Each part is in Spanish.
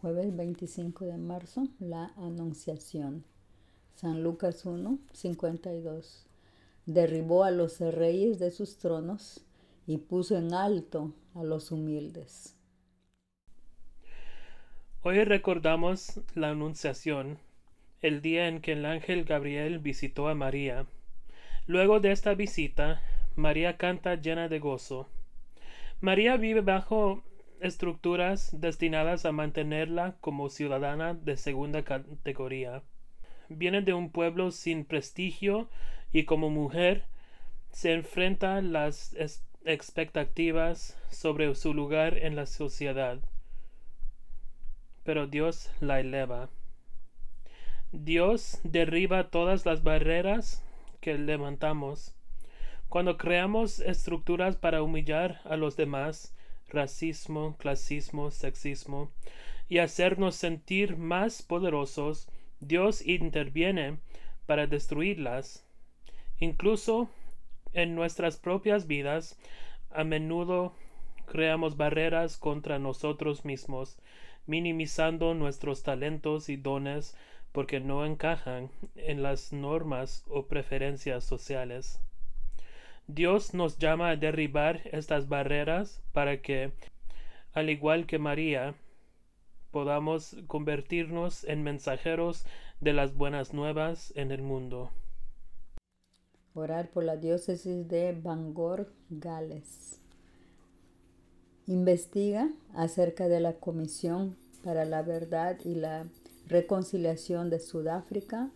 jueves 25 de marzo, la Anunciación. San Lucas 1, 52. Derribó a los reyes de sus tronos y puso en alto a los humildes. Hoy recordamos la Anunciación, el día en que el ángel Gabriel visitó a María. Luego de esta visita, María canta llena de gozo. María vive bajo estructuras destinadas a mantenerla como ciudadana de segunda categoría. Viene de un pueblo sin prestigio y como mujer se enfrenta las expectativas sobre su lugar en la sociedad. Pero Dios la eleva. Dios derriba todas las barreras que levantamos. Cuando creamos estructuras para humillar a los demás, racismo, clasismo, sexismo, y hacernos sentir más poderosos, Dios interviene para destruirlas. Incluso en nuestras propias vidas, a menudo creamos barreras contra nosotros mismos, minimizando nuestros talentos y dones porque no encajan en las normas o preferencias sociales. Dios nos llama a derribar estas barreras para que, al igual que María, podamos convertirnos en mensajeros de las buenas nuevas en el mundo. Orar por la diócesis de Bangor, Gales. Investiga acerca de la Comisión para la Verdad y la Reconciliación de Sudáfrica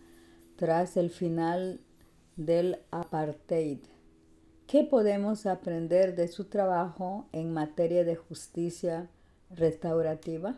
tras el final del apartheid. ¿Qué podemos aprender de su trabajo en materia de justicia restaurativa?